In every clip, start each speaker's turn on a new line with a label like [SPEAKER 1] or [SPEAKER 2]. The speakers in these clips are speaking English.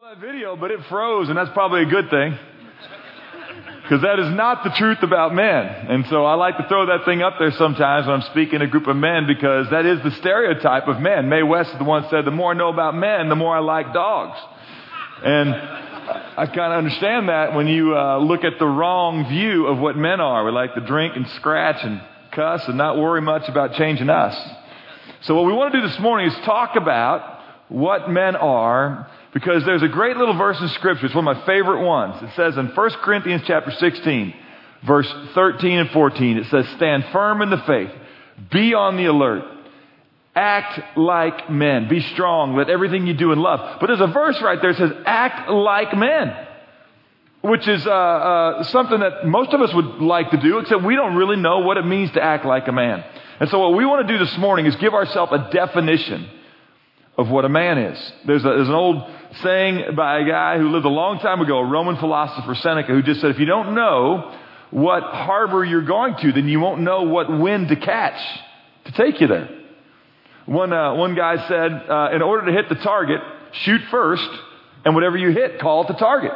[SPEAKER 1] that video, but it froze, and that's probably a good thing. Because that is not the truth about men. And so I like to throw that thing up there sometimes when I'm speaking to a group of men because that is the stereotype of men. Mae West is the one said, the more I know about men, the more I like dogs. And I kind of understand that when you uh, look at the wrong view of what men are. We like to drink and scratch and cuss and not worry much about changing us. So what we want to do this morning is talk about what men are because there's a great little verse in scripture. It's one of my favorite ones. It says in 1 Corinthians chapter 16, verse 13 and 14, it says, stand firm in the faith. Be on the alert. Act like men. Be strong. Let everything you do in love. But there's a verse right there that says, act like men. Which is uh, uh, something that most of us would like to do, except we don't really know what it means to act like a man. And so what we want to do this morning is give ourselves a definition of what a man is. There's, a, there's an old saying by a guy who lived a long time ago, a Roman philosopher, Seneca, who just said, if you don't know what harbor you're going to, then you won't know what wind to catch to take you there. One, uh, one guy said, uh, in order to hit the target, shoot first, and whatever you hit, call it the target.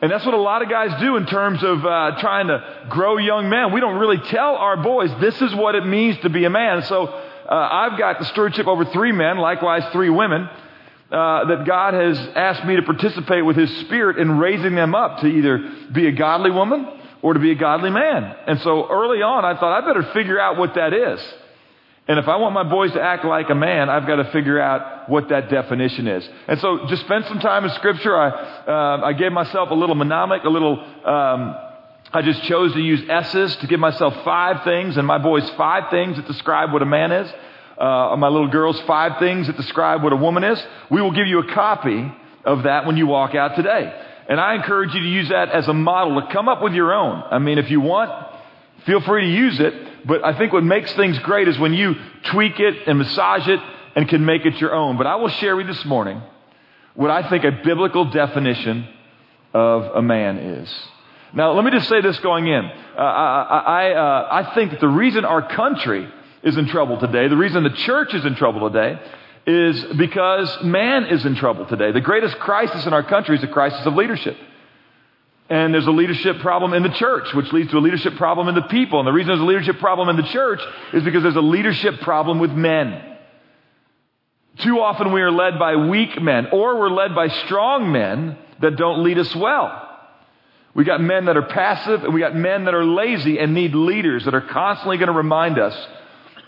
[SPEAKER 1] And that's what a lot of guys do in terms of uh, trying to grow young men. We don't really tell our boys this is what it means to be a man. So uh, I've got the stewardship over three men, likewise three women, uh, that God has asked me to participate with His Spirit in raising them up to either be a godly woman or to be a godly man. And so early on, I thought I better figure out what that is. And if I want my boys to act like a man, I've got to figure out what that definition is. And so just spend some time in Scripture. I, uh, I gave myself a little mnemonic, a little um, I just chose to use S's to give myself five things, and my boys five things that describe what a man is. Uh, my little girls five things that describe what a woman is. We will give you a copy of that when you walk out today. And I encourage you to use that as a model to come up with your own. I mean, if you want, feel free to use it. But I think what makes things great is when you tweak it and massage it and can make it your own. But I will share with you this morning what I think a biblical definition of a man is. Now, let me just say this going in. Uh, I, I, uh, I think that the reason our country is in trouble today, the reason the church is in trouble today, is because man is in trouble today. The greatest crisis in our country is a crisis of leadership. And there's a leadership problem in the church, which leads to a leadership problem in the people. And the reason there's a leadership problem in the church is because there's a leadership problem with men. Too often we are led by weak men, or we're led by strong men that don't lead us well. We got men that are passive and we got men that are lazy and need leaders that are constantly going to remind us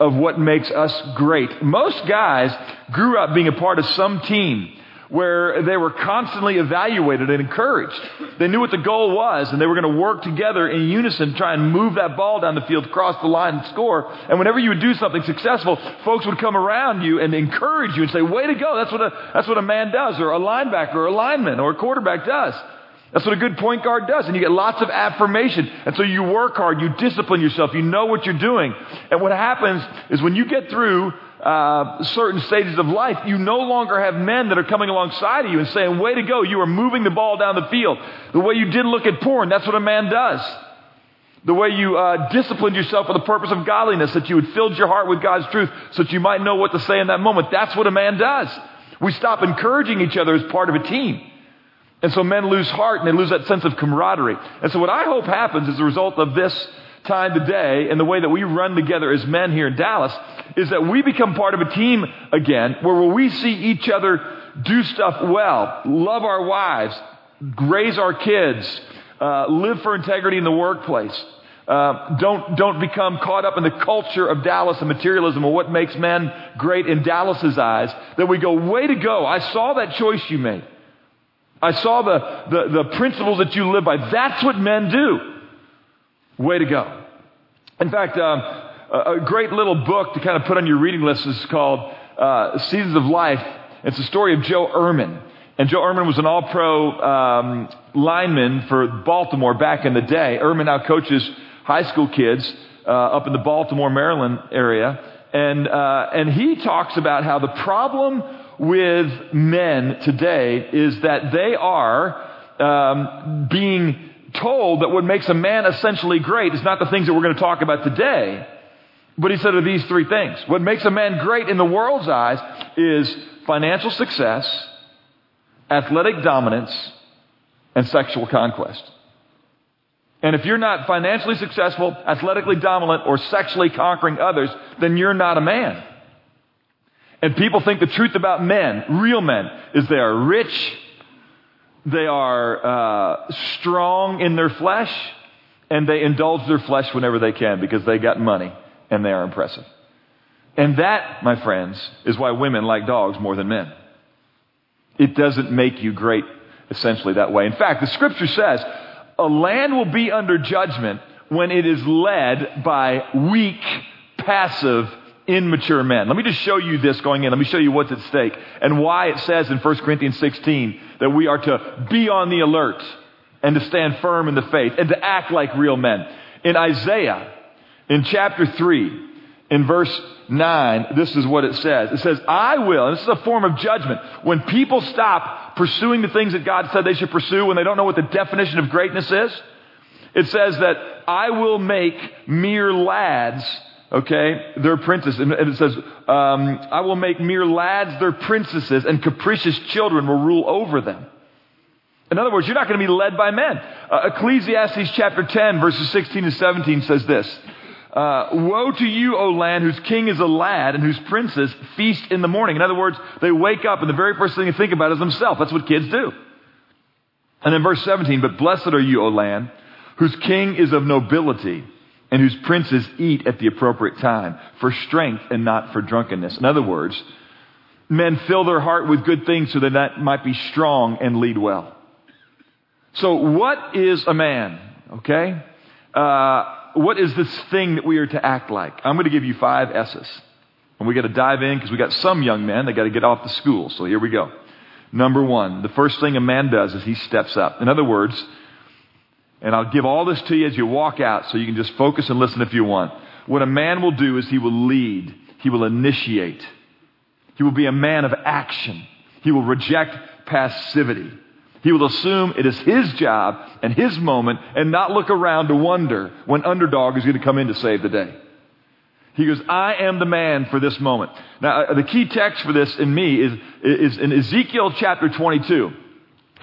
[SPEAKER 1] of what makes us great. Most guys grew up being a part of some team where they were constantly evaluated and encouraged. They knew what the goal was and they were going to work together in unison try and move that ball down the field, cross the line and score. And whenever you would do something successful, folks would come around you and encourage you and say, way to go. That's what a, that's what a man does or a linebacker or a lineman or a quarterback does. That's what a good point guard does. And you get lots of affirmation. And so you work hard, you discipline yourself, you know what you're doing. And what happens is when you get through uh, certain stages of life, you no longer have men that are coming alongside of you and saying, way to go, you are moving the ball down the field. The way you didn't look at porn, that's what a man does. The way you uh, disciplined yourself for the purpose of godliness, that you had filled your heart with God's truth so that you might know what to say in that moment. That's what a man does. We stop encouraging each other as part of a team. And so men lose heart and they lose that sense of camaraderie. And so what I hope happens as a result of this time today and the way that we run together as men here in Dallas is that we become part of a team again where we see each other do stuff well, love our wives, raise our kids, uh, live for integrity in the workplace. Uh, don't don't become caught up in the culture of Dallas and materialism or what makes men great in Dallas's eyes. That we go, way to go! I saw that choice you made. I saw the, the, the principles that you live by. That's what men do. Way to go. In fact, um, a, great little book to kind of put on your reading list is called uh, Seasons of Life. It's the story of Joe Ehrmann. And Joe Ehrmann was an all pro um, lineman for Baltimore back in the day. Ehrmann now coaches high school kids uh, up in the Baltimore, Maryland area. And, uh, and he talks about how the problem with men today is that they are um, being told that what makes a man essentially great is not the things that we're going to talk about today, but he said of these three things. What makes a man great in the world's eyes is financial success, athletic dominance, and sexual conquest. And if you're not financially successful, athletically dominant, or sexually conquering others, then you're not a man. And people think the truth about men, real men, is they are rich, they are uh, strong in their flesh, and they indulge their flesh whenever they can because they got money and they are impressive. And that, my friends, is why women like dogs more than men. It doesn't make you great, essentially, that way. In fact, the scripture says a land will be under judgment when it is led by weak, passive, immature men. Let me just show you this going in. Let me show you what's at stake and why it says in 1 Corinthians 16 that we are to be on the alert and to stand firm in the faith and to act like real men. In Isaiah, in chapter 3, in verse 9, this is what it says. It says, I will, and this is a form of judgment. When people stop pursuing the things that God said they should pursue, when they don't know what the definition of greatness is, it says that I will make mere lads, okay, their princes. And it says, um, I will make mere lads their princesses, and capricious children will rule over them. In other words, you're not going to be led by men. Uh, Ecclesiastes chapter 10, verses 16 to 17 says this. Uh, woe to you, O land, whose king is a lad and whose princes feast in the morning. In other words, they wake up and the very first thing they think about is themselves. That's what kids do. And in verse 17, but blessed are you, O land, whose king is of nobility and whose princes eat at the appropriate time for strength and not for drunkenness. In other words, men fill their heart with good things so that that might be strong and lead well. So what is a man? Okay? Uh, what is this thing that we are to act like? I'm going to give you five S's. And we got to dive in because we got some young men that got to get off the school. So here we go. Number one, the first thing a man does is he steps up. In other words, and I'll give all this to you as you walk out so you can just focus and listen if you want. What a man will do is he will lead. He will initiate. He will be a man of action. He will reject passivity. He will assume it is his job and his moment and not look around to wonder when underdog is going to come in to save the day. He goes, I am the man for this moment. Now, uh, the key text for this in me is, is in Ezekiel chapter 22.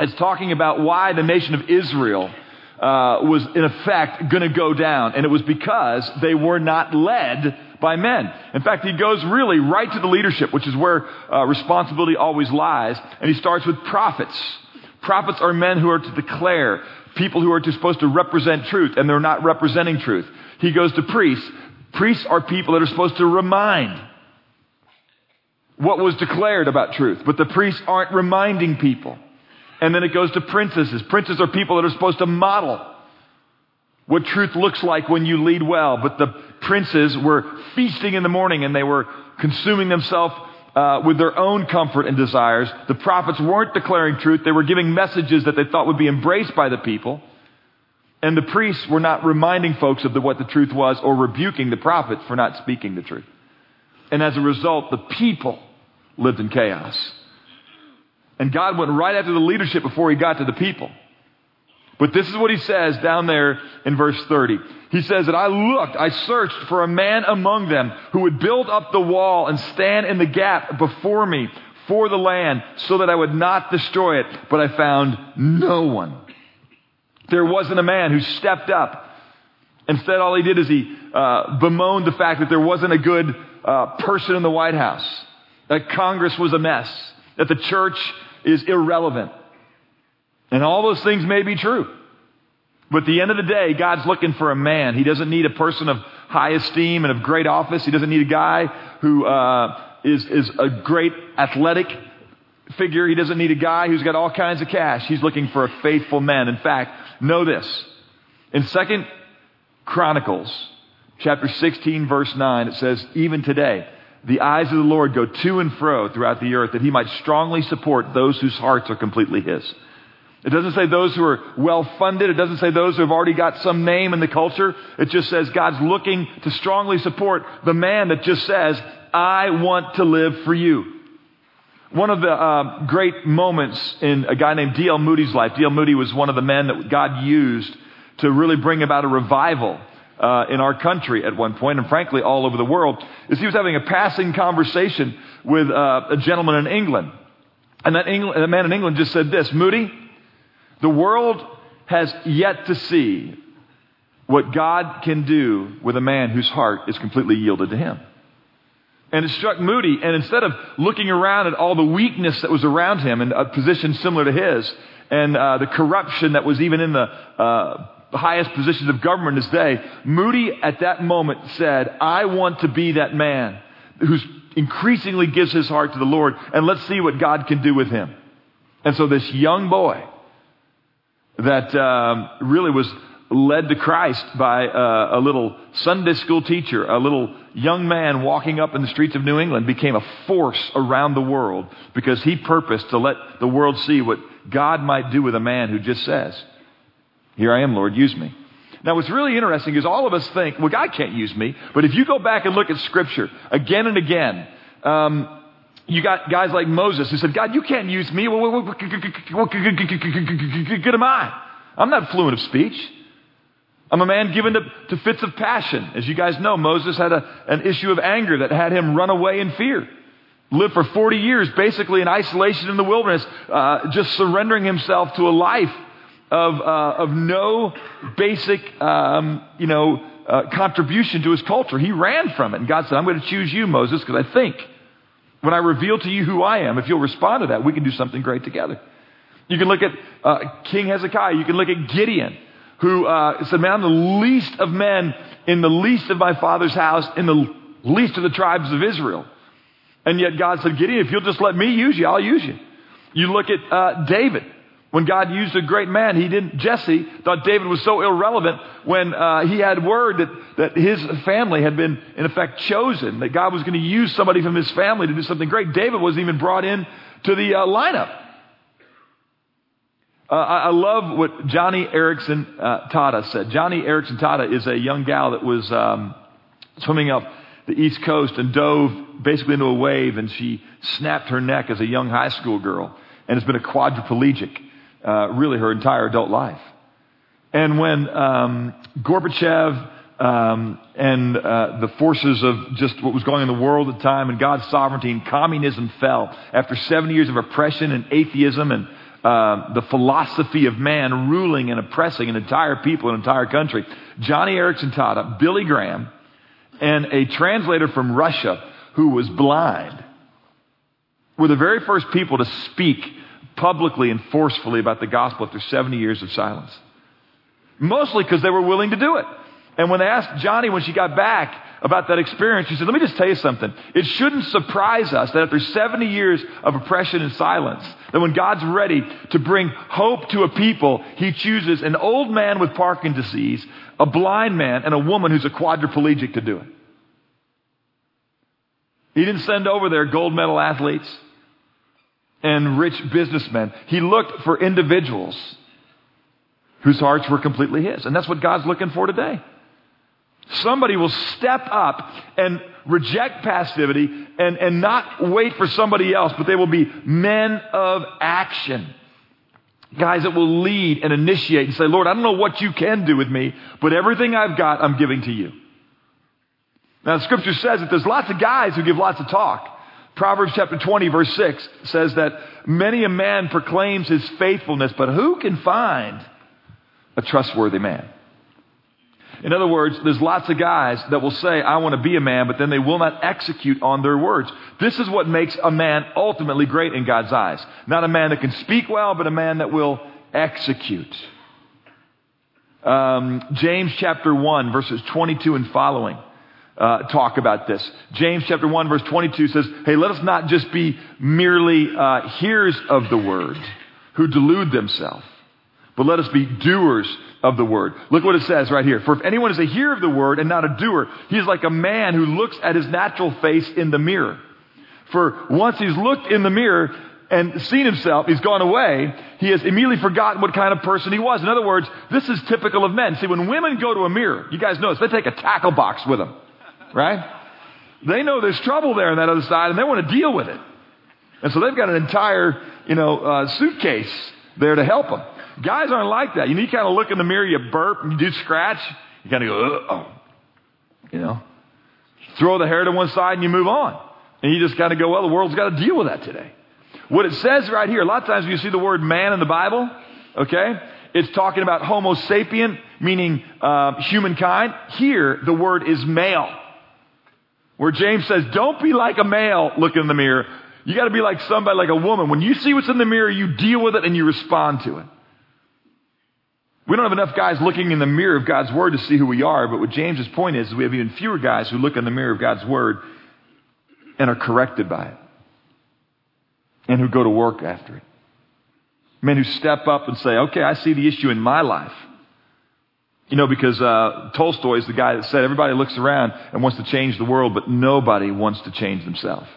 [SPEAKER 1] It's talking about why the nation of Israel uh, was in effect going to go down. And it was because they were not led by men. In fact, he goes really right to the leadership, which is where uh, responsibility always lies. And he starts with prophets. Prophets are men who are to declare, people who are to, supposed to represent truth, and they're not representing truth. He goes to priests. Priests are people that are supposed to remind what was declared about truth, but the priests aren't reminding people. And then it goes to princesses. Princes are people that are supposed to model what truth looks like when you lead well, but the princes were feasting in the morning and they were consuming themselves uh, with their own comfort and desires. The prophets weren't declaring truth. They were giving messages that they thought would be embraced by the people. And the priests were not reminding folks of the, what the truth was or rebuking the prophets for not speaking the truth. And as a result, the people lived in chaos. And God went right after the leadership before he got to the people. But this is what he says down there in verse 30. He says that I looked, I searched for a man among them who would build up the wall and stand in the gap before me for the land so that I would not destroy it. But I found no one. There wasn't a man who stepped up. Instead, all he did is he uh, bemoaned the fact that there wasn't a good uh, person in the White House, that Congress was a mess, that the church is irrelevant. And all those things may be true. But at the end of the day, God's looking for a man. He doesn't need a person of high esteem and of great office. He doesn't need a guy who uh, is is a great athletic figure. He doesn't need a guy who's got all kinds of cash. He's looking for a faithful man. In fact, know this. In Second Chronicles, chapter 16, verse 9, it says, Even today, the eyes of the Lord go to and fro throughout the earth that he might strongly support those whose hearts are completely his. It doesn't say those who are well funded. It doesn't say those who have already got some name in the culture. It just says God's looking to strongly support the man that just says, I want to live for you. One of the uh, great moments in a guy named D.L. Moody's life, D.L. Moody was one of the men that God used to really bring about a revival uh, in our country at one point, and frankly, all over the world, is he was having a passing conversation with uh, a gentleman in England. And that, England, that man in England just said this Moody, the world has yet to see what God can do with a man whose heart is completely yielded to Him. And it struck Moody, and instead of looking around at all the weakness that was around him in a position similar to his, and uh, the corruption that was even in the uh, highest positions of government in his day, Moody at that moment said, I want to be that man who increasingly gives his heart to the Lord, and let's see what God can do with him. And so this young boy that um, really was led to Christ by uh, a little Sunday school teacher, a little young man walking up in the streets of New England became a force around the world because he purposed to let the world see what God might do with a man who just says, Here I am, Lord, use me. Now, what's really interesting is all of us think, well, God can't use me. But if you go back and look at Scripture again and again, um, you got guys like Moses who said, God, you can't use me. Well, what good am I? I'm not fluent of speech. I'm a man given to, to fits of passion. As you guys know, Moses had a, an issue of anger that had him run away in fear. Lived for 40 years basically in isolation in the wilderness, uh, just surrendering himself to a life of, uh, of no basic, um, you know, uh, contribution to his culture. He ran from it. And God said, I'm going to choose you, Moses, because I think when I reveal to you who I am, if you'll respond to that, we can do something great together. You can look at uh, King Hezekiah. You can look at Gideon who uh, said, Man, I'm the least of men in the least of my father's house, in the least of the tribes of Israel. And yet God said, Gideon, if you'll just let me use you, I'll use you. You look at uh, David. When God used a great man, he didn't, Jesse thought David was so irrelevant when uh, he had word that, that his family had been, in effect, chosen, that God was going to use somebody from his family to do something great. David wasn't even brought in to the uh, lineup. Uh, I, I, love what Joni Eareckson uh, Tada said. Joni Eareckson Tada is a young gal that was um, swimming up the East Coast and dove basically into a wave, and she snapped her neck as a young high school girl and has been a quadriplegic uh, really her entire adult life. And when um, Gorbachev um, and uh, the forces of just what was going on in the world at the time and God's sovereignty and communism fell after 70 years of oppression and atheism and uh, the philosophy of man ruling and oppressing an entire people, an entire country. Joni Eareckson Tada, Billy Graham, and a translator from Russia who was blind were the very first people to speak publicly and forcefully about the gospel after 70 years of silence. Mostly because they were willing to do it. And when they asked Joni when she got back about that experience, she said, Let me just tell you something. It shouldn't surprise us that after 70 years of oppression and silence, that when God's ready to bring hope to a people, He chooses an old man with Parkinson's disease, a blind man, and a woman who's a quadriplegic to do it. He didn't send over there gold medal athletes and rich businessmen. He looked for individuals whose hearts were completely His. And that's what God's looking for today. Somebody will step up and reject passivity and, and not wait for somebody else, but they will be men of action. Guys that will lead and initiate and say, Lord, I don't know what you can do with me, but everything I've got, I'm giving to you. Now, the scripture says that there's lots of guys who give lots of talk. Proverbs chapter 20, verse 6 says that many a man proclaims his faithfulness, but who can find a trustworthy man? In other words, there's lots of guys that will say, I want to be a man, but then they will not execute on their words. This is what makes a man ultimately great in God's eyes. Not a man that can speak well, but a man that will execute. Um, James chapter 1, verses 22 and following. Uh, talk about this. James chapter 1 verse 22 says, Hey, let us not just be merely uh, hearers of the word who delude themselves, but let us be doers of the word. Look what it says right here. For if anyone is a hearer of the word and not a doer, he is like a man who looks at his natural face in the mirror. For once he's looked in the mirror and seen himself, he's gone away, he has immediately forgotten what kind of person he was. In other words, this is typical of men. See, when women go to a mirror, you guys know this, they take a tackle box with them, right? They know there's trouble there on that other side and they want to deal with it. And so they've got an entire, you know, uh, suitcase there to help them. Guys aren't like that. You, know, you kind of look in the mirror, you burp, and you do scratch. You kind of go, oh, you know, throw the hair to one side and you move on. And you just kind of go, well, the world's got to deal with that today. What it says right here, a lot of times you see the word man in the Bible, okay, it's talking about Homo sapien, meaning uh, humankind. Here, the word is male. Where James says, don't be like a male looking in the mirror. You gotta be like somebody, like a woman. When you see what's in the mirror, you deal with it and you respond to it. We don't have enough guys looking in the mirror of God's Word to see who we are, but what James's point is, is we have even fewer guys who look in the mirror of God's Word and are corrected by it. And who go to work after it. Men who step up and say, okay, I see the issue in my life. You know, because uh, Tolstoy is the guy that said everybody looks around and wants to change the world, but nobody wants to change themselves.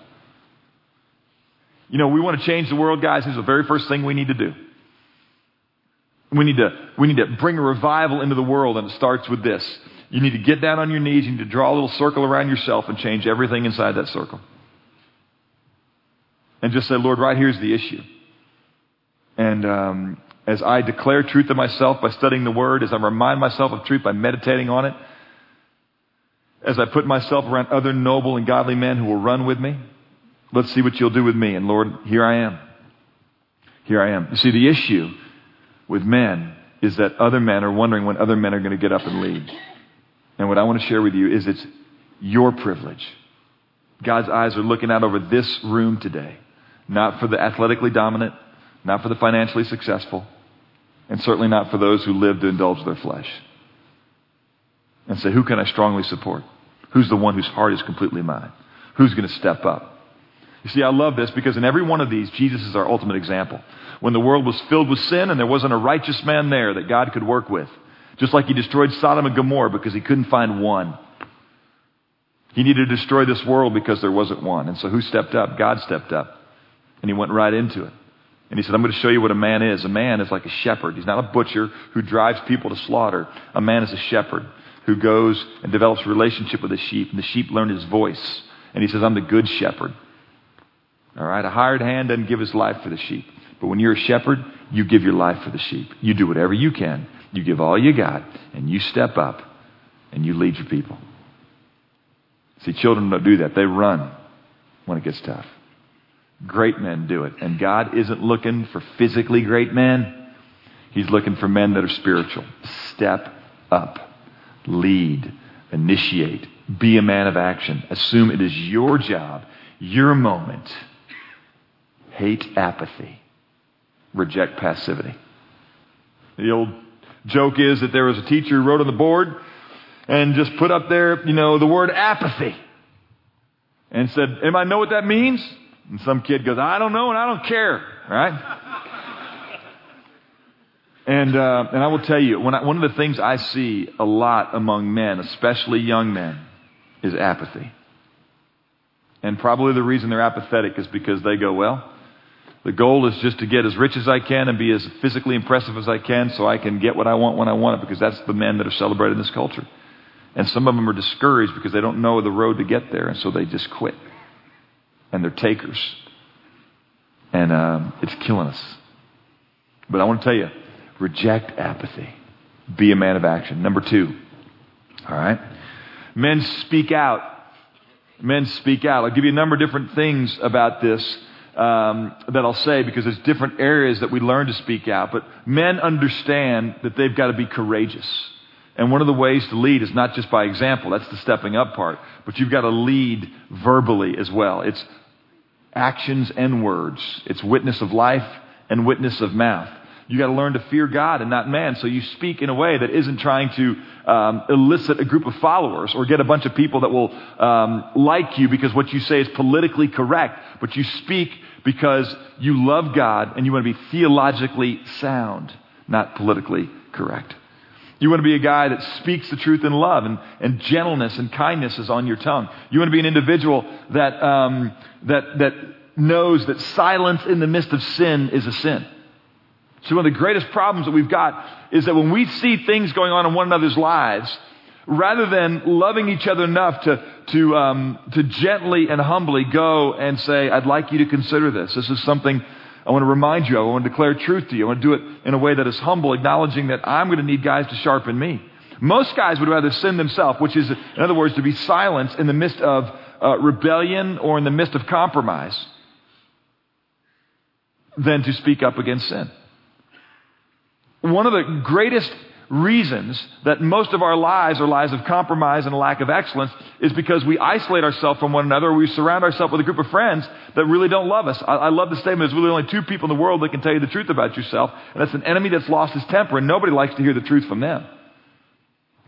[SPEAKER 1] You know, we want to change the world, guys. Is the very first thing we need to do. We need to, we need to bring a revival into the world, and it starts with this. You need to get down on your knees, you need to draw a little circle around yourself and change everything inside that circle. And just say, Lord, right here's the issue. And um, as I declare truth to myself by studying the Word, as I remind myself of truth by meditating on it, as I put myself around other noble and godly men who will run with me, let's see what you'll do with me. And Lord, here I am. Here I am. You see, the issue with men is that other men are wondering when other men are going to get up and lead. And what I want to share with you is it's your privilege. God's eyes are looking out over this room today, not for the athletically dominant, not for the financially successful, and certainly not for those who live to indulge their flesh. And say, who can I strongly support? Who's the one whose heart is completely mine? Who's going to step up? You see, I love this because in every one of these, Jesus is our ultimate example when the world was filled with sin and there wasn't a righteous man there that God could work with. Just like he destroyed Sodom and Gomorrah because he couldn't find one. He needed to destroy this world because there wasn't one. And so who stepped up? God stepped up. And he went right into it. And he said, I'm going to show you what a man is. A man is like a shepherd. He's not a butcher who drives people to slaughter. A man is a shepherd who goes and develops a relationship with the sheep. And the sheep learn his voice. And he says, I'm the good shepherd. All right? A hired hand doesn't give his life for the sheep. But when you're a shepherd, you give your life for the sheep. You do whatever you can. You give all you got, and you step up, and you lead your people. See, children don't do that. They run when it gets tough. Great men do it. And God isn't looking for physically great men. He's looking for men that are spiritual. Step up. Lead. Initiate. Be a man of action. Assume it is your job, your moment. Hate apathy reject passivity. The old joke is that there was a teacher who wrote on the board and just put up there, you know, the word apathy and said, anybody know what that means? And some kid goes, I don't know and I don't care, right? and, uh, and I will tell you, I, one of the things I see a lot among men, especially young men, is apathy. And probably the reason they're apathetic is because they go, well, the goal is just to get as rich as I can and be as physically impressive as I can so I can get what I want when I want it because that's the men that are celebrated in this culture. And some of them are discouraged because they don't know the road to get there and so they just quit. And they're takers. And um, it's killing us. But I want to tell you, reject apathy. Be a man of action. Number two. All right? Men speak out. Men speak out. I'll give you a number of different things about this um, that I'll say because there's different areas that we learn to speak out. But men understand that they've got to be courageous. And one of the ways to lead is not just by example, that's the stepping up part, but you've got to lead verbally as well. It's actions and words, it's witness of life and witness of mouth. You got to learn to fear God and not man. So you speak in a way that isn't trying to um, elicit a group of followers or get a bunch of people that will um, like you because what you say is politically correct. But you speak because you love God and you want to be theologically sound, not politically correct. You want to be a guy that speaks the truth in love and, and gentleness and kindness is on your tongue. You want to be an individual that, um, that, that knows that silence in the midst of sin is a sin. So one of the greatest problems that we've got is that when we see things going on in one another's lives, rather than loving each other enough to, to, um, to gently and humbly go and say, I'd like you to consider this. This is something I want to remind you. I want to declare truth to you. I want to do it in a way that is humble, acknowledging that I'm going to need guys to sharpen me. Most guys would rather sin themselves, which is, in other words, to be silenced in the midst of uh, rebellion or in the midst of compromise. than to speak up against sin. One of the greatest reasons that most of our lives are lives of compromise and lack of excellence is because we isolate ourselves from one another. We surround ourselves with a group of friends that really don't love us. I, I love the statement there's really only two people in the world that can tell you the truth about yourself, and that's an enemy that's lost his temper, and nobody likes to hear the truth from them,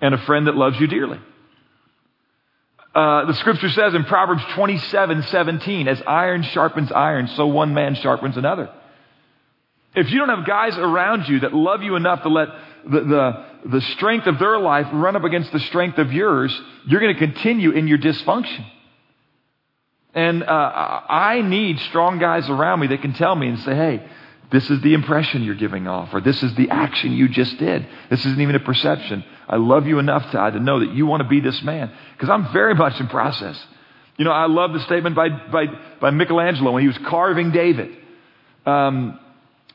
[SPEAKER 1] and a friend that loves you dearly. Uh, the scripture says in Proverbs 27 17, as iron sharpens iron, so one man sharpens another. If you don't have guys around you that love you enough to let the, the, the strength of their life run up against the strength of yours, you're going to continue in your dysfunction. And uh, I need strong guys around me that can tell me and say, hey, this is the impression you're giving off, or this is the action you just did. This isn't even a perception. I love you enough, Todd, to know that you want to be this man. Because I'm very much in process. You know, I love the statement by, by, by Michelangelo when he was carving David. Um,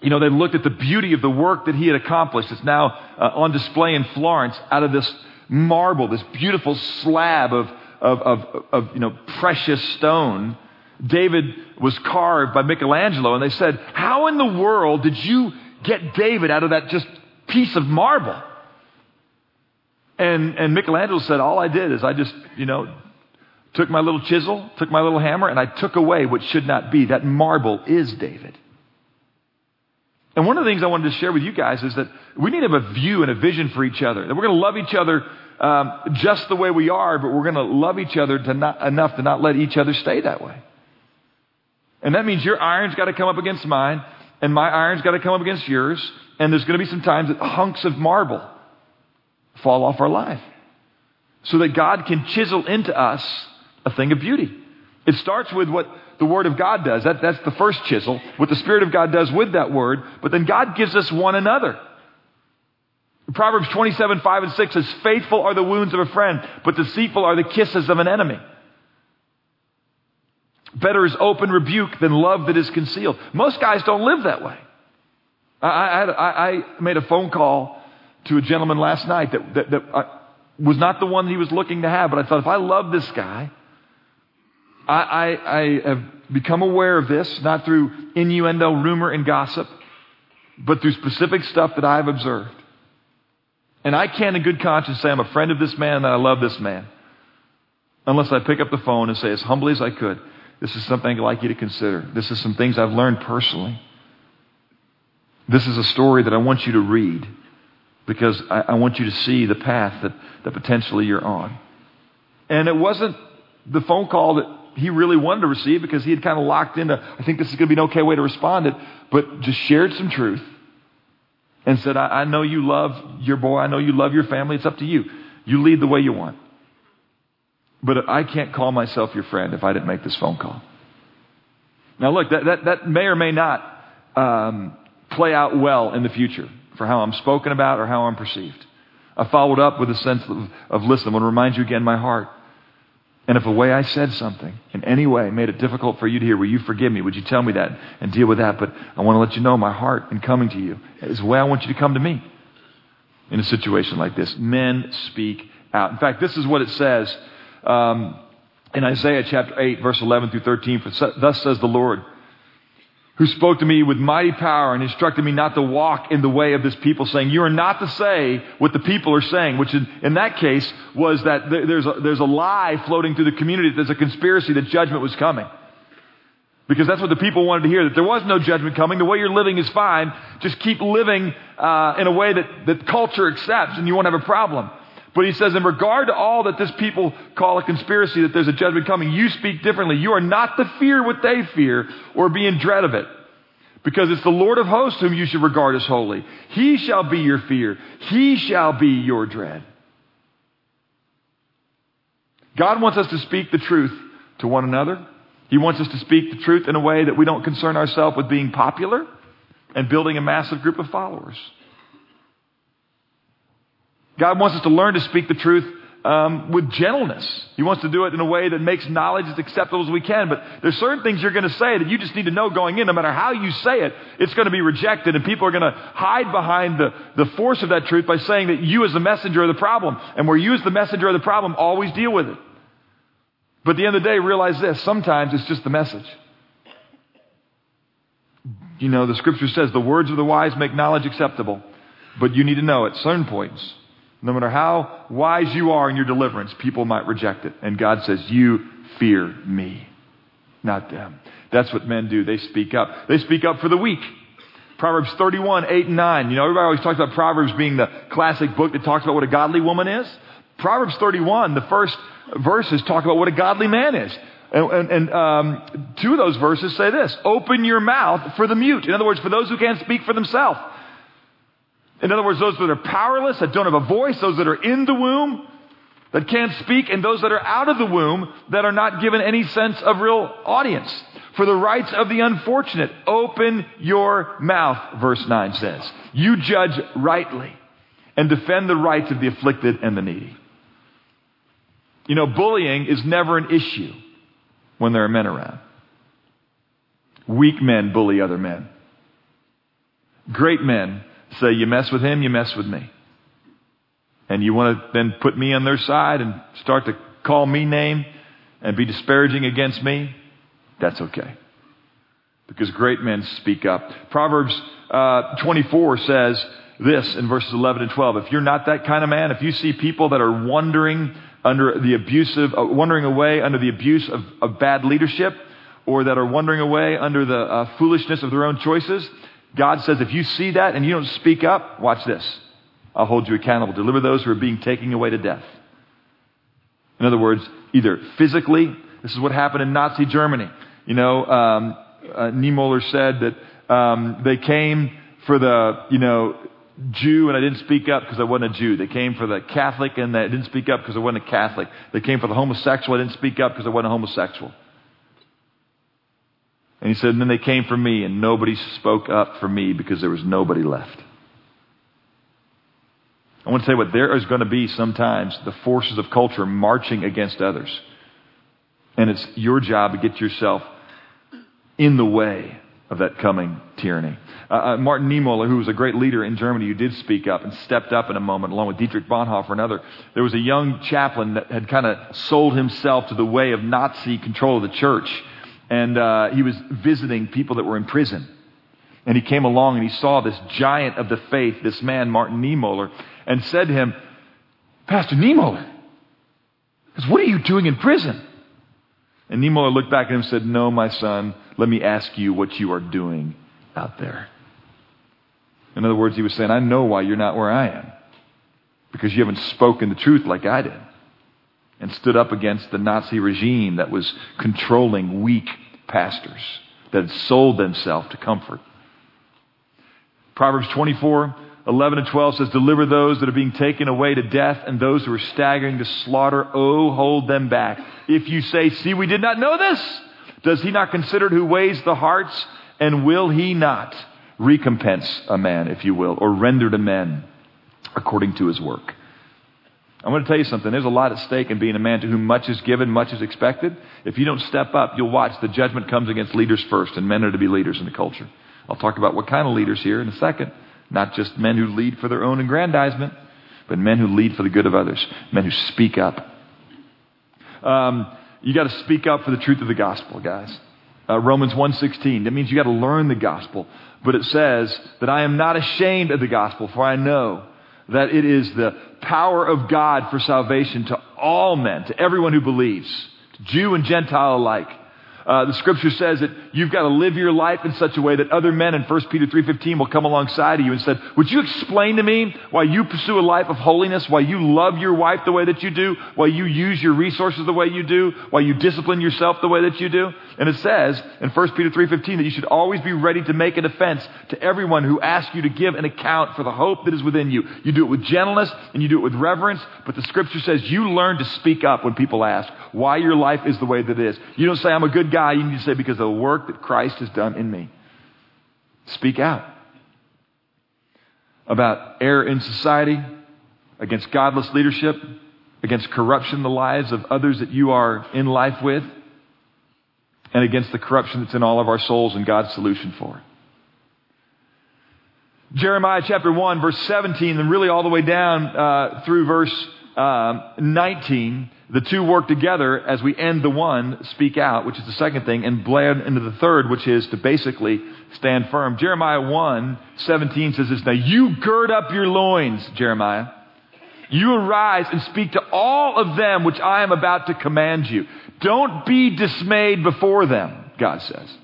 [SPEAKER 1] you know, they looked at the beauty of the work that he had accomplished. It's now uh, on display in Florence out of this marble, this beautiful slab of, of, of, of, you know, precious stone. David was carved by Michelangelo, and they said, How in the world did you get David out of that just piece of marble? And, and Michelangelo said, All I did is I just, you know, took my little chisel, took my little hammer, and I took away what should not be. That marble is David. And one of the things I wanted to share with you guys is that we need to have a view and a vision for each other. That we're going to love each other um, just the way we are, but we're going to love each other to not, enough to not let each other stay that way. And that means your iron's got to come up against mine, and my iron's got to come up against yours, and there's going to be some times that hunks of marble fall off our life. So that God can chisel into us a thing of beauty. It starts with what the Word of God does. That, that's the first chisel. What the Spirit of God does with that Word. But then God gives us one another. Proverbs 27, 5 and 6 says, Faithful are the wounds of a friend, but deceitful are the kisses of an enemy. Better is open rebuke than love that is concealed. Most guys don't live that way. I, I, I made a phone call to a gentleman last night that, that, that uh, was not the one he was looking to have, but I thought if I love this guy, I, I, I have become aware of this, not through innuendo, rumor, and gossip, but through specific stuff that I've observed. And I can't, in good conscience, say I'm a friend of this man and I love this man, unless I pick up the phone and say, as humbly as I could, this is something I'd like you to consider. This is some things I've learned personally. This is a story that I want you to read because I, I want you to see the path that, that potentially you're on. And it wasn't the phone call that he really wanted to receive because he had kind of locked into, I think this is going to be an okay way to respond it, but just shared some truth and said, I, I know you love your boy. I know you love your family. It's up to you. You lead the way you want. But I can't call myself your friend if I didn't make this phone call. Now, look, that, that, that may or may not um, play out well in the future for how I'm spoken about or how I'm perceived. I followed up with a sense of, of listen, I want to remind you again my heart. And if a way I said something in any way made it difficult for you to hear, will you forgive me? Would you tell me that and deal with that? But I want to let you know my heart in coming to you is the way I want you to come to me in a situation like this. Men speak out. In fact, this is what it says um, in Isaiah chapter 8, verse 11 through 13. For thus says the Lord who spoke to me with mighty power and instructed me not to walk in the way of this people, saying, You are not to say what the people are saying, which in, in that case was that there's a, there's a lie floating through the community, that there's a conspiracy that judgment was coming. Because that's what the people wanted to hear, that there was no judgment coming. The way you're living is fine. Just keep living uh, in a way that, that culture accepts and you won't have a problem. But he says, in regard to all that this people call a conspiracy, that there's a judgment coming, you speak differently. You are not to fear what they fear or be in dread of it. Because it's the Lord of hosts whom you should regard as holy. He shall be your fear. He shall be your dread. God wants us to speak the truth to one another. He wants us to speak the truth in a way that we don't concern ourselves with being popular and building a massive group of followers. God wants us to learn to speak the truth um, with gentleness. He wants to do it in a way that makes knowledge as acceptable as we can. But there's certain things you're going to say that you just need to know going in. No matter how you say it, it's going to be rejected, and people are going to hide behind the, the force of that truth by saying that you, as the messenger, are the problem. And where you, as the messenger, of the problem, always deal with it. But at the end of the day, realize this sometimes it's just the message. You know, the scripture says the words of the wise make knowledge acceptable. But you need to know at certain points, no matter how wise you are in your deliverance, people might reject it. And God says, You fear me, not them. That's what men do. They speak up. They speak up for the weak. Proverbs 31, 8 and 9. You know, everybody always talks about Proverbs being the classic book that talks about what a godly woman is. Proverbs 31, the first verses talk about what a godly man is. And, and, and um, two of those verses say this Open your mouth for the mute. In other words, for those who can't speak for themselves. In other words, those that are powerless, that don't have a voice, those that are in the womb, that can't speak, and those that are out of the womb, that are not given any sense of real audience. For the rights of the unfortunate, open your mouth, verse 9 says. You judge rightly and defend the rights of the afflicted and the needy. You know, bullying is never an issue when there are men around. Weak men bully other men. Great men say, You mess with him, you mess with me. And you want to then put me on their side and start to call me name and be disparaging against me? That's okay. Because great men speak up. Proverbs uh, 24 says this in verses 11 and 12. If you're not that kind of man, if you see people that are wandering under the abusive, uh, wandering away under the abuse of, of, bad leadership, or that are wandering away under the uh, foolishness of their own choices, God says, if you see that and you don't speak up, watch this. I'll hold you accountable. Deliver those who are being taken away to death. In other words, either physically, this is what happened in Nazi Germany. You know, um, uh, Niemöller said that um, they came for the, you know, Jew and I didn't speak up because I wasn't a Jew. They came for the Catholic and I didn't speak up because I wasn't a Catholic. They came for the homosexual. I didn't speak up because I wasn't a homosexual. And he said, and then they came for me, and nobody spoke up for me because there was nobody left. I want to say what there is going to be sometimes the forces of culture marching against others. And it's your job to get yourself in the way of that coming tyranny. Uh, uh, Martin Niemöller, who was a great leader in Germany, who did speak up and stepped up in a moment, along with Dietrich Bonhoeffer and other. There was a young chaplain that had kind of sold himself to the way of Nazi control of the church and uh, he was visiting people that were in prison. And he came along and he saw this giant of the faith, this man, Martin Niemöller, and said to him, Pastor Niemöller, what are you doing in prison? And Niemöller looked back at him and said, No, my son, let me ask you what you are doing out there. In other words, he was saying, I know why you're not where I am. Because you haven't spoken the truth like I did and stood up against the Nazi regime that was controlling weak pastors that had sold themselves to comfort. Proverbs 24, 11 and 12 says, Deliver those that are being taken away to death and those who are staggering to slaughter. Oh, hold them back. If you say, See, we did not know this, does he not consider who weighs the hearts? And will he not recompense a man, if you will, or render to men according to his work? I'm going to tell you something. There's a lot at stake in being a man to whom much is given, much is expected. If you don't step up, you'll watch the judgment comes against leaders first, and men are to be leaders in the culture. I'll talk about what kind of leaders here in a second. Not just men who lead for their own aggrandizement, but men who lead for the good of others, men who speak up. Um, you got to speak up for the truth of the gospel, guys. Uh, Romans 1.16. That means you got to learn the gospel. But it says that I am not ashamed of the gospel, for I know that it is the power of God for salvation to all men, to everyone who believes, Jew and Gentile alike. Uh, the scripture says that you've got to live your life in such a way that other men in 1 Peter 3.15 will come alongside of you and said, would you explain to me why you pursue a life of holiness, why you love your wife the way that you do, why you use your resources the way you do, why you discipline yourself the way that you do? And it says in 1 Peter 3.15 that you should always be ready to make a defense to everyone who asks you to give an account for the hope that is within you. You do it with gentleness and you do it with reverence, but the scripture says you learn to speak up when people ask why your life is the way that it is. You don't say, I'm a good guy. You need to say, because of the work that Christ has done in me. Speak out about error in society, against godless leadership, against corruption in the lives of others that you are in life with, and against the corruption that's in all of our souls and God's solution for it. Jeremiah chapter 1, verse 17, and really all the way down uh, through verse um, 19, the two work together as we end the one, speak out, which is the second thing, and blend into the third, which is to basically stand firm. Jeremiah 1, 17 says this, Now you gird up your loins, Jeremiah. You arise and speak to all of them which I am about to command you. Don't be dismayed before them, God says,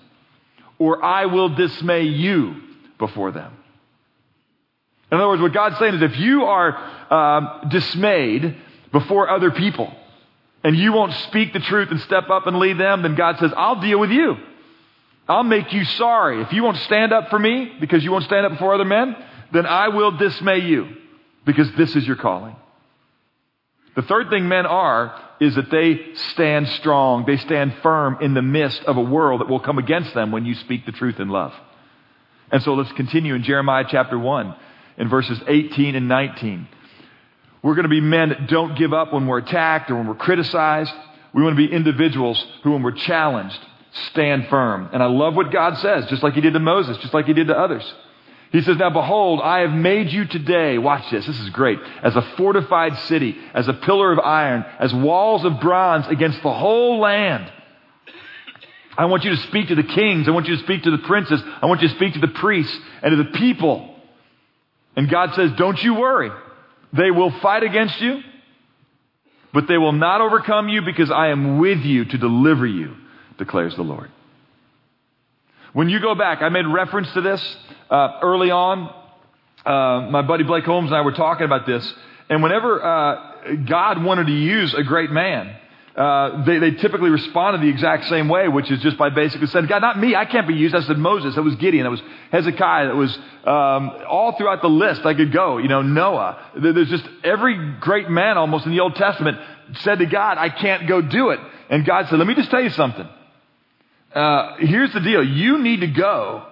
[SPEAKER 1] or I will dismay you before them. In other words, what God's saying is if you are um, dismayed before other people and you won't speak the truth and step up and lead them, then God says, I'll deal with you. I'll make you sorry. If you won't stand up for me because you won't stand up before other men, then I will dismay you because this is your calling. The third thing men are is that they stand strong. They stand firm in the midst of a world that will come against them when you speak the truth in love. And so let's continue in Jeremiah chapter 1 in verses 18 and 19. We're going to be men that don't give up when we're attacked or when we're criticized. We want to be individuals who, when we're challenged, stand firm. And I love what God says, just like He did to Moses, just like He did to others. He says, Now behold, I have made you today, watch this, this is great, as a fortified city, as a pillar of iron, as walls of bronze against the whole land. I want you to speak to the kings. I want you to speak to the princes. I want you to speak to the priests and to the people. And God says, Don't you worry. They will fight against you, but they will not overcome you because I am with you to deliver you, declares the Lord. When you go back, I made reference to this uh, early on. Uh, my buddy Blake Holmes and I were talking about this. And whenever uh, God wanted to use a great man, uh, they, they typically responded the exact same way, which is just by basically saying, God, not me, I can't be used. I said Moses, that was Gideon, that was Hezekiah, that was um, all throughout the list I could go. You know, Noah. There's just every great man almost in the Old Testament said to God, I can't go do it. And God said, let me just tell you something. Uh, here's the deal. You need to go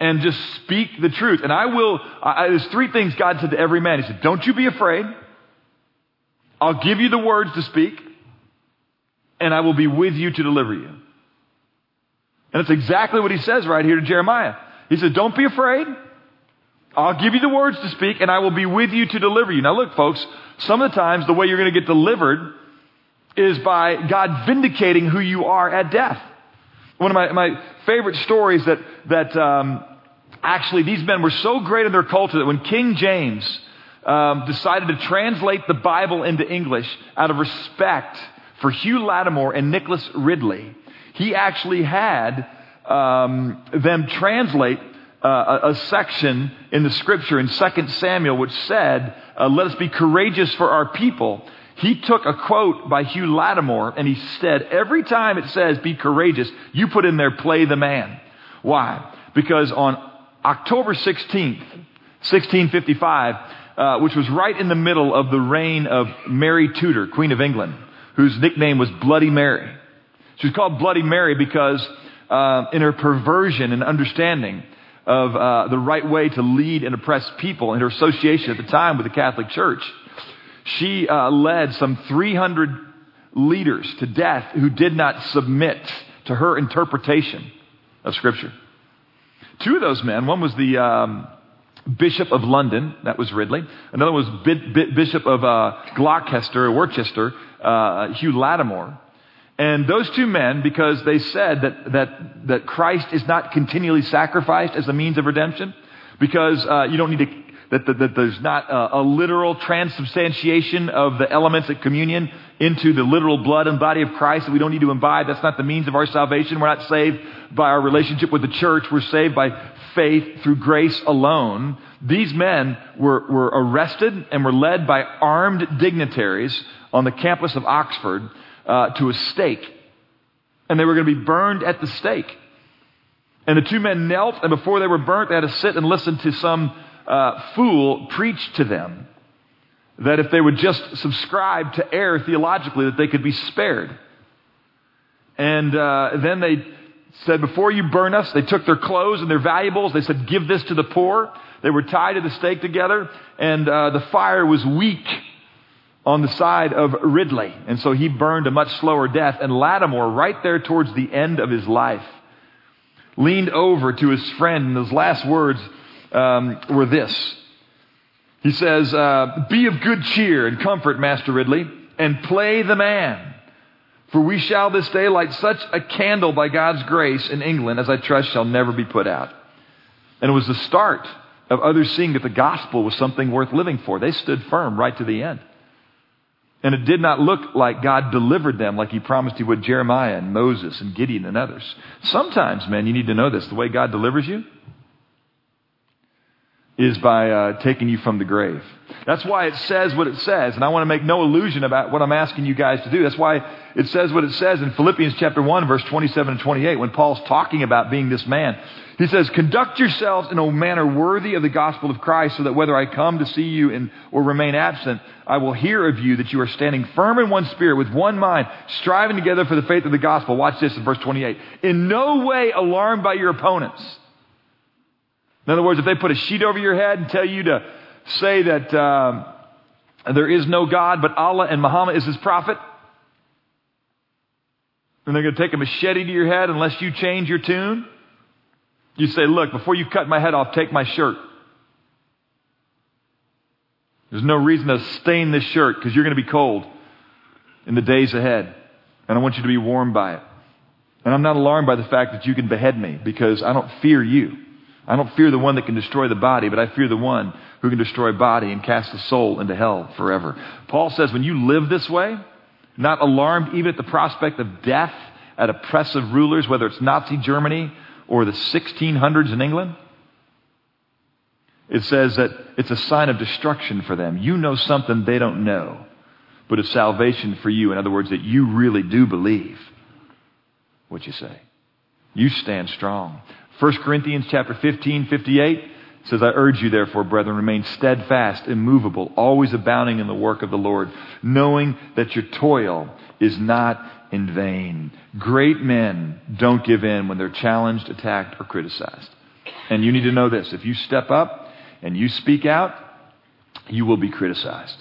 [SPEAKER 1] and just speak the truth. And I will, I, there's three things God said to every man. He said, don't you be afraid. I'll give you the words to speak and I will be with you to deliver you. And that's exactly what he says right here to Jeremiah. He said, Don't be afraid. I'll give you the words to speak, and I will be with you to deliver you. Now, look, folks, some of the times the way you're going to get delivered is by God vindicating who you are at death. One of my, my favorite stories that, that um, actually these men were so great in their culture that when King James um, decided to translate the Bible into English out of respect for Hugh Latimer and Nicholas Ridley, he actually had um, them translate uh, a, section in the scripture in 2 Samuel which said, uh, Let us be courageous for our people. He took a quote by Hugh Latimer and he said, Every time it says be courageous, you put in there play the man. Why? Because on October 16th, 1655, uh, which was right in the middle of the reign of Mary Tudor, Queen of England, whose nickname was Bloody Mary. She was called Bloody Mary because uh, in her perversion and understanding of uh, the right way to lead and oppress people in her association at the time with the Catholic Church, she uh, led some 300 leaders to death who did not submit to her interpretation of Scripture. Two of those men, one was the um, Bishop of London, that was Ridley. Another was Bishop of uh, Gloucester, Worcester, uh, Hugh Latimer. And those two men, because they said that, that, that Christ is not continually sacrificed as a means of redemption, because uh, you don't need to, that, that, that there's not a, a, literal transubstantiation of the elements at communion into the literal blood and body of Christ that we don't need to imbibe. That's not the means of our salvation. We're not saved by our relationship with the church. We're saved by faith through grace alone. These men were, were arrested and were led by armed dignitaries on the campus of Oxford uh, to a stake. And they were going to be burned at the stake. And the two men knelt, and before they were burnt, they had to sit and listen to some uh, fool preach to them that if they would just subscribe to err theologically, that they could be spared. And uh, then they said, Before you burn us, they took their clothes and their valuables. They said, Give this to the poor. They were tied to the stake together, and uh, the fire was weak on the side of Ridley. And so he burned a much slower death. And Latimer, right there towards the end of his life, leaned over to his friend, and his last words um, were this He says, uh, Be of good cheer and comfort, Master Ridley, and play the man. For we shall this day light such a candle by God's grace in England as I trust shall never be put out. And it was the start of others seeing that the gospel was something worth living for. They stood firm right to the end. And it did not look like God delivered them like he promised he would Jeremiah and Moses and Gideon and others. Sometimes, man, you need to know this. The way God delivers you is by uh, taking you from the grave. That's why it says what it says. And I want to make no illusion about what I'm asking you guys to do. That's why it says what it says in Philippians chapter 1, verse 27 and 28, when Paul's talking about being this man. He says, Conduct yourselves in a manner worthy of the gospel of Christ, so that whether I come to see you in, or remain absent, I will hear of you that you are standing firm in one spirit, with one mind, striving together for the faith of the gospel. Watch this in verse 28. In no way alarmed by your opponents in other words, if they put a sheet over your head and tell you to say that um, there is no God but Allah and Muhammad is his prophet, and they're going to take a machete to your head unless you change your tune, you say, Look, before you cut my head off, take my shirt. There's no reason to stain this shirt because you're going to be cold in the days ahead. And I want you to be warmed by it. And I'm not alarmed by the fact that you can behead me because I don't fear you. I don't fear the one that can destroy the body, but I fear the one who can destroy body and cast the soul into hell forever. Paul says when you live this way, not alarmed even at the prospect of death at oppressive rulers, whether it's Nazi Germany or the 1600s in England, it says that it's a sign of destruction for them. You know something they don't know, but it's salvation for you. In other words, that you really do believe what you say. You stand strong. 1 Corinthians chapter 15, 58 says, I urge you therefore, brethren, remain steadfast, immovable, always abounding in the work of the Lord, knowing that your toil is not in vain. Great men don't give in when they're challenged, attacked, or criticized. And you need to know this. If you step up and you speak out, you will be criticized.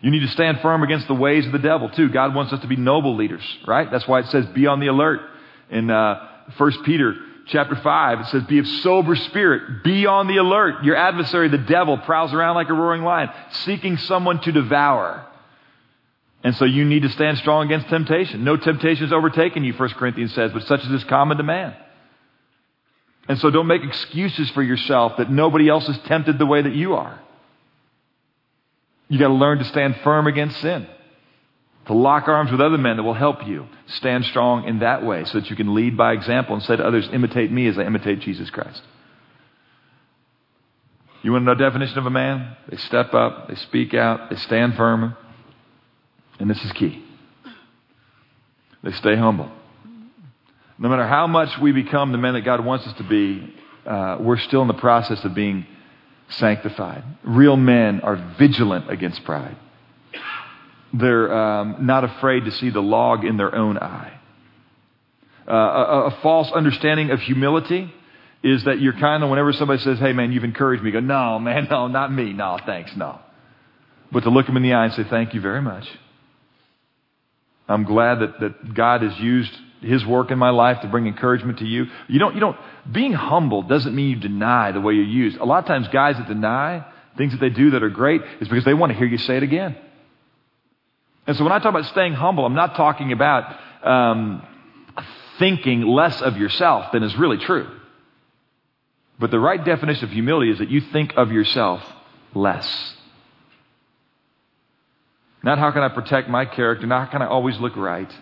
[SPEAKER 1] You need to stand firm against the ways of the devil, too. God wants us to be noble leaders, right? That's why it says be on the alert. In uh, 1 Peter chapter 5, it says, Be of sober spirit. Be on the alert. Your adversary, the devil, prowls around like a roaring lion, seeking someone to devour. And so you need to stand strong against temptation. No temptation has overtaken you, 1 Corinthians says, but such as is common to man. And so don't make excuses for yourself that nobody else is tempted the way that you are. You got to learn to stand firm against sin to lock arms with other men that will help you stand strong in that way so that you can lead by example and say to others, imitate me as I imitate Jesus Christ. You want to know definition of a man? They step up, they speak out, they stand firm, and this is key. They stay humble. No matter how much we become the men that God wants us to be, uh, we're still in the process of being sanctified. Real men are vigilant against pride. They're um, not afraid to see the log in their own eye. Uh, a, a, false understanding of humility is that you're kind of, whenever somebody says, hey man, you've encouraged me, go, no, man, no, not me. No, thanks, no. But to look them in the eye and say, thank you very much. I'm glad that, that God has used his work in my life to bring encouragement to you. You don't, you don't, being humble doesn't mean you deny the way you're used. A lot of times guys that deny things that they do that are great is because they want to hear you say it again. And so when I talk about staying humble, I'm not talking about um, thinking less of yourself than is really true. But the right definition of humility is that you think of yourself less. Not how can I protect my character, not how can I always look right,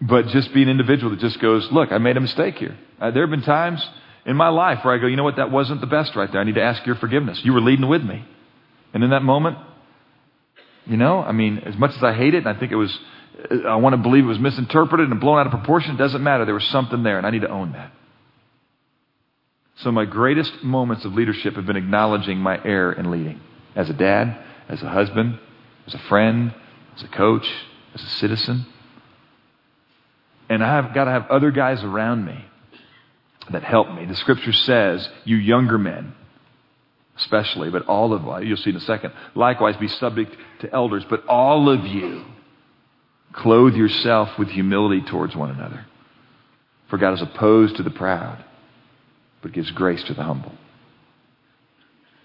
[SPEAKER 1] but just be an individual that just goes, look, I made a mistake here. Uh, there have been times in my life where I go, you know what, that wasn't the best right there. I need to ask your forgiveness. You were leading with me. And in that moment, you know, I mean, as much as I hate it, and I think it was, I want to believe it was misinterpreted and blown out of proportion, it doesn't matter. There was something there, and I need to own that. So my greatest moments of leadership have been acknowledging my error in leading. As a dad, as a husband, as a friend, as a coach, as a citizen. And I've got to have other guys around me that help me. The scripture says, you younger men, especially, but all of you—you'll see in a second. Likewise, be subject to elders, but all of you clothe yourself with humility towards one another. For God is opposed to the proud, but gives grace to the humble.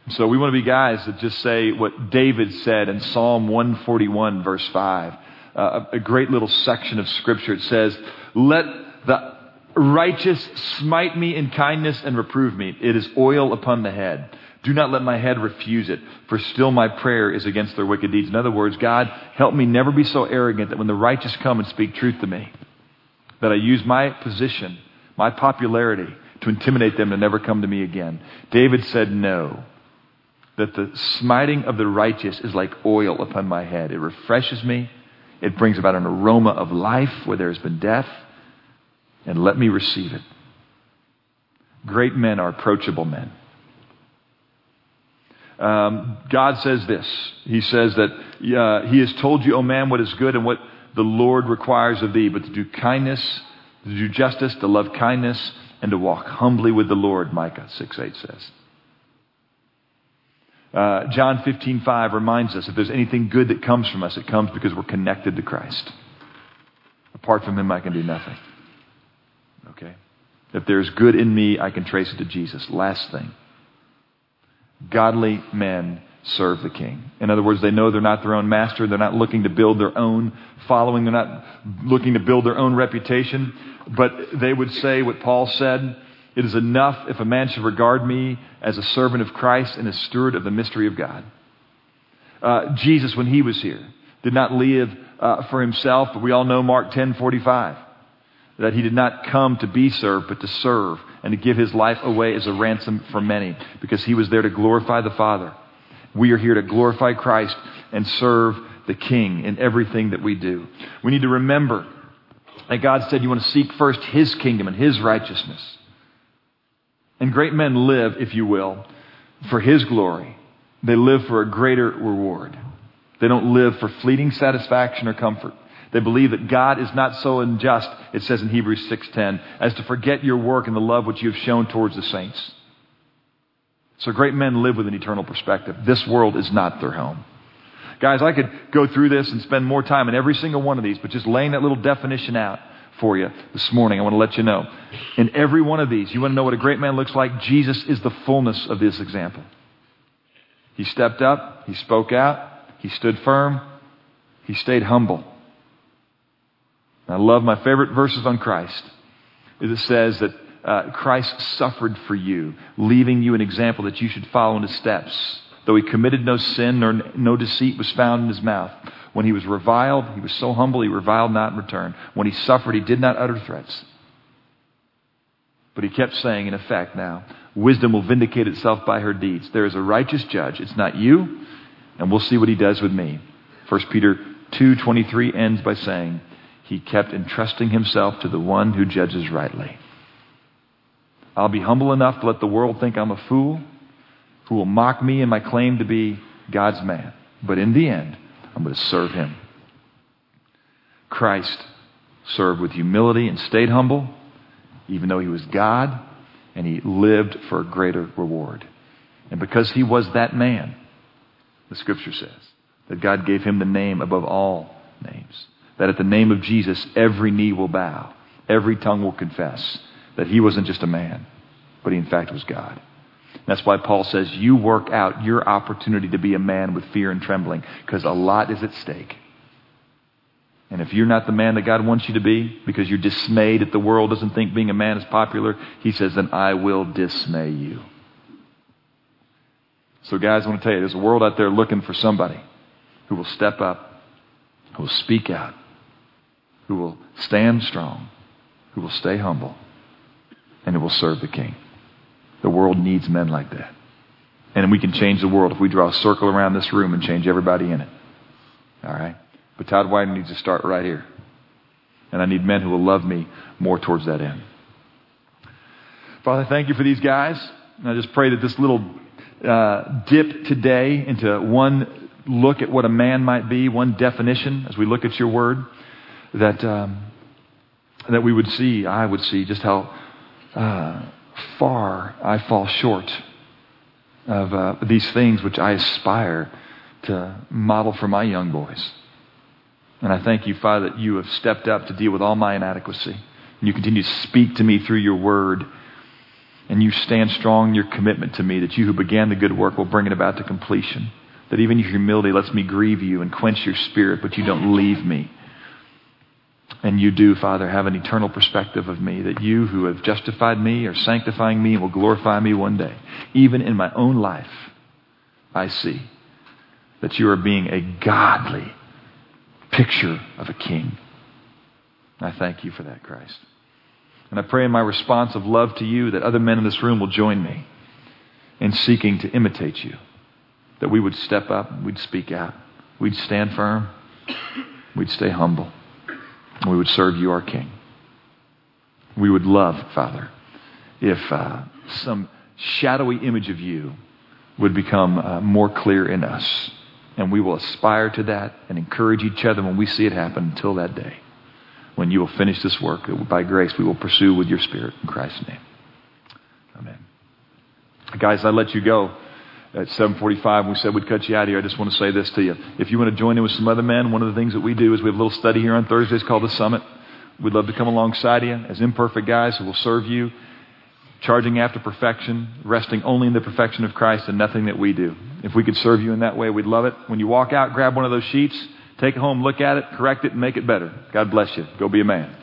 [SPEAKER 1] So we want to be guys that just say what David said in Psalm 141, verse 5. Uh, a great little section of scripture. It says, Let the righteous smite me in kindness and reprove me. It is oil upon the head. Do not let my head refuse it, for still my prayer is against their wicked deeds. In other words, God, help me never be so arrogant that when the righteous come and speak truth to me, that I use my position, my popularity, to intimidate them to never come to me again. David said no. That the smiting of the righteous is like oil upon my head. It refreshes me. It brings about an aroma of life where there has been death. And let me receive it. Great men are approachable men. Um, God says this. He says that uh, He has told you, O man, what is good and what the Lord requires of thee, but to do kindness, to do justice, to love kindness, and to walk humbly with the Lord, Micah 6 8 says. Uh, John 15 5 reminds us if there's anything good that comes from us, it comes because we're connected to Christ. Apart from Him, I can do nothing. Okay? If there's good in me, I can trace it to Jesus. Last thing. Godly men serve the king. In other words, they know they're not their own master. They're not looking to build their own following. They're not looking to build their own reputation. But they would say what Paul said It is enough if a man should regard me as a servant of Christ and a steward of the mystery of God. Uh, Jesus, when he was here, did not live uh, for himself, but we all know Mark 10 45 that he did not come to be served, but to serve and to give his life away as a ransom for many, because he was there to glorify the Father. We are here to glorify Christ and serve the King in everything that we do. We need to remember that God said you want to seek first his kingdom and his righteousness. And great men live, if you will, for his glory. They live for a greater reward. They don't live for fleeting satisfaction or comfort. They believe that God is not so unjust, it says in Hebrews 6:10, as to forget your work and the love which you have shown towards the saints. So great men live with an eternal perspective. This world is not their home. Guys, I could go through this and spend more time in every single one of these, but just laying that little definition out for you this morning, I want to let you know. In every one of these, you want to know what a great man looks like? Jesus is the fullness of this example. He stepped up, he spoke out, he stood firm, he stayed humble. I love my favorite verses on Christ. Is it says that uh, Christ suffered for you, leaving you an example that you should follow in his steps. Though he committed no sin nor no deceit was found in his mouth. When he was reviled, he was so humble he reviled not in return. When he suffered, he did not utter threats. But he kept saying, in effect, now, wisdom will vindicate itself by her deeds. There is a righteous judge. It's not you, and we'll see what he does with me. 1 Peter 2.23 ends by saying, he kept entrusting himself to the one who judges rightly. I'll be humble enough to let the world think I'm a fool who will mock me and my claim to be God's man. But in the end, I'm going to serve him. Christ served with humility and stayed humble, even though he was God, and he lived for a greater reward. And because he was that man, the scripture says that God gave him the name above all names that at the name of Jesus, every knee will bow, every tongue will confess that he wasn't just a man, but he in fact was God. That's why Paul says, You work out your opportunity to be a man with fear and trembling, because a lot is at stake. And if you're not the man that God wants you to be, because you're dismayed that the world doesn't think being a man is popular, he says, Then I will dismay you. So, guys, I want to tell you, there's a world out there looking for somebody who will step up, who will speak out, who will stand strong, who will stay humble, and who will serve the King. The world needs men like that. And we can change the world if we draw a circle around this room and change everybody in it. All right? But Todd White needs to start right here. And I need men who will love me more towards that end. Father, thank you for these guys. And I just pray that this little uh, dip today into one look at what a man might be, one definition as we look at your word, that, um, that we would see, I would see just how uh, far I fall short of uh, these things which I aspire to model for my young boys. And I thank you, Father, that you have stepped up to deal with all my inadequacy. And you continue to speak to me through your word and you stand strong in your commitment to me that you who began the good work will bring it about to completion. That even your humility lets me grieve you and quench your spirit, but you don't leave me. And you do, Father, have an eternal perspective of me, that you who have justified me are sanctifying me and will glorify me one day. Even in my own life, I see that you are being a godly picture of a king. I thank you for that, Christ. And I pray in my response of love to you that other men in this room will join me in seeking to imitate you. That we would step up, we'd speak out, we'd stand firm, we'd stay humble, we would serve you, our King. We would love, Father, if uh, some shadowy image of you would become uh, more clear in us. And we will aspire to that and encourage each other when we see it happen until that day when you will finish this work by grace we will pursue with your Spirit. In Christ's name. Amen. Guys, I let you go at 7:45. We said we'd cut you out here. I just want to say this to you. If you want to join in with some other men, one of the things that we do is we have a little study here on Thursdays called the Summit. We'd love to come alongside you as imperfect guys who will serve you, charging after perfection, resting only in the perfection of Christ and nothing that we do. If we could serve you in that way, we'd love it. When you walk out, grab one of those sheets Take it home, look at it, correct it, and make it better. God bless you. Go be a man.